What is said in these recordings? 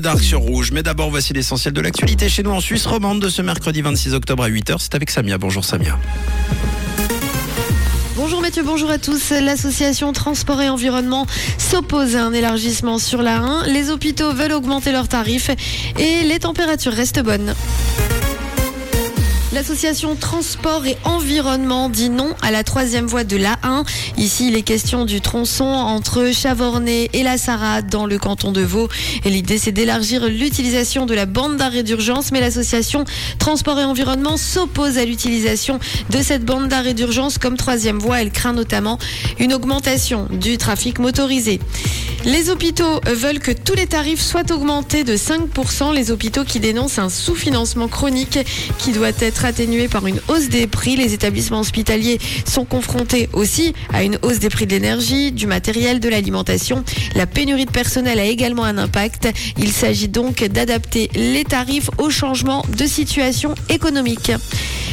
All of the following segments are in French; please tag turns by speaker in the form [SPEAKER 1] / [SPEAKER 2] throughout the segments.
[SPEAKER 1] Dark sur Rouge, mais d'abord voici l'essentiel de l'actualité chez nous en Suisse romande de ce mercredi 26 octobre à 8h. C'est avec Samia. Bonjour Samia.
[SPEAKER 2] Bonjour Mathieu, bonjour à tous. L'association Transport et Environnement s'oppose à un élargissement sur la 1. Les hôpitaux veulent augmenter leurs tarifs et les températures restent bonnes. L'association Transport et Environnement dit non à la troisième voie de l'A1. Ici, il est question du tronçon entre Chavornay et la Sarade dans le canton de Vaud. Et l'idée, c'est d'élargir l'utilisation de la bande d'arrêt d'urgence. Mais l'association Transport et Environnement s'oppose à l'utilisation de cette bande d'arrêt d'urgence comme troisième voie. Elle craint notamment une augmentation du trafic motorisé. Les hôpitaux veulent que tous les tarifs soient augmentés de 5%. Les hôpitaux qui dénoncent un sous-financement chronique qui doit être atténué par une hausse des prix. Les établissements hospitaliers sont confrontés aussi à une hausse des prix de l'énergie, du matériel, de l'alimentation. La pénurie de personnel a également un impact. Il s'agit donc d'adapter les tarifs au changement de situation économique.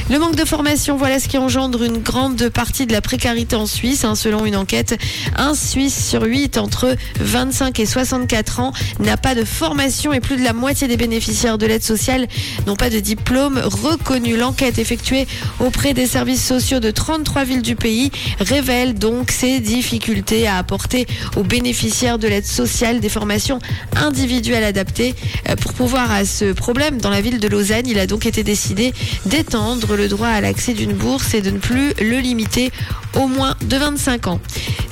[SPEAKER 2] Le manque de formation, voilà ce qui engendre une grande partie de la précarité en Suisse. Hein, selon une enquête, un Suisse sur 8 entre 25 et 64 ans n'a pas de formation et plus de la moitié des bénéficiaires de l'aide sociale n'ont pas de diplôme reconnu. L'enquête effectuée auprès des services sociaux de 33 villes du pays révèle donc ces difficultés à apporter aux bénéficiaires de l'aide sociale des formations individuelles adaptées. Pour pouvoir à ce problème, dans la ville de Lausanne, il a donc été décidé d'étendre le droit à l'accès d'une bourse et de ne plus le limiter au moins de 25 ans.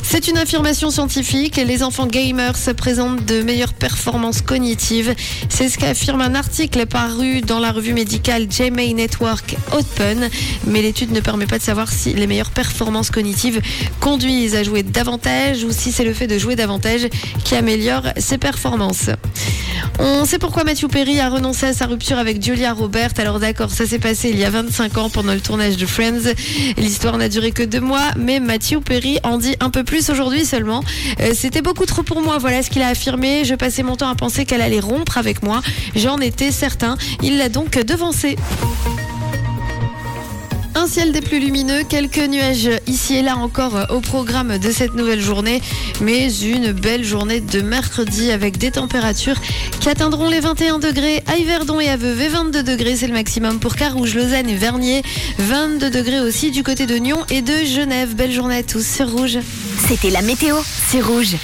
[SPEAKER 2] C'est une affirmation scientifique. Les enfants gamers présentent de meilleures performances cognitives. C'est ce qu'affirme un article paru dans la revue médicale JMA Network Open. Mais l'étude ne permet pas de savoir si les meilleures performances cognitives conduisent à jouer davantage ou si c'est le fait de jouer davantage qui améliore ses performances. On sait pourquoi Matthew Perry a renoncé à sa rupture avec Julia Roberts. Alors d'accord, ça s'est passé il y a 25 ans pendant le tournage de Friends. L'histoire n'a duré que deux mois, mais Matthew Perry en dit un peu plus aujourd'hui seulement. Euh, C'était beaucoup trop pour moi, voilà ce qu'il a affirmé. Je passais mon temps à penser qu'elle allait rompre avec moi. J'en étais certain. Il l'a donc devancé. Un ciel des plus lumineux, quelques nuages ici et là encore au programme de cette nouvelle journée, mais une belle journée de mercredi avec des températures qui atteindront les 21 degrés à Yverdon et à Veuve et 22 degrés, c'est le maximum pour Carouge, Lausanne et Vernier, 22 degrés aussi du côté de Nyon et de Genève. Belle journée à tous sur Rouge.
[SPEAKER 3] C'était la météo, c'est rouge.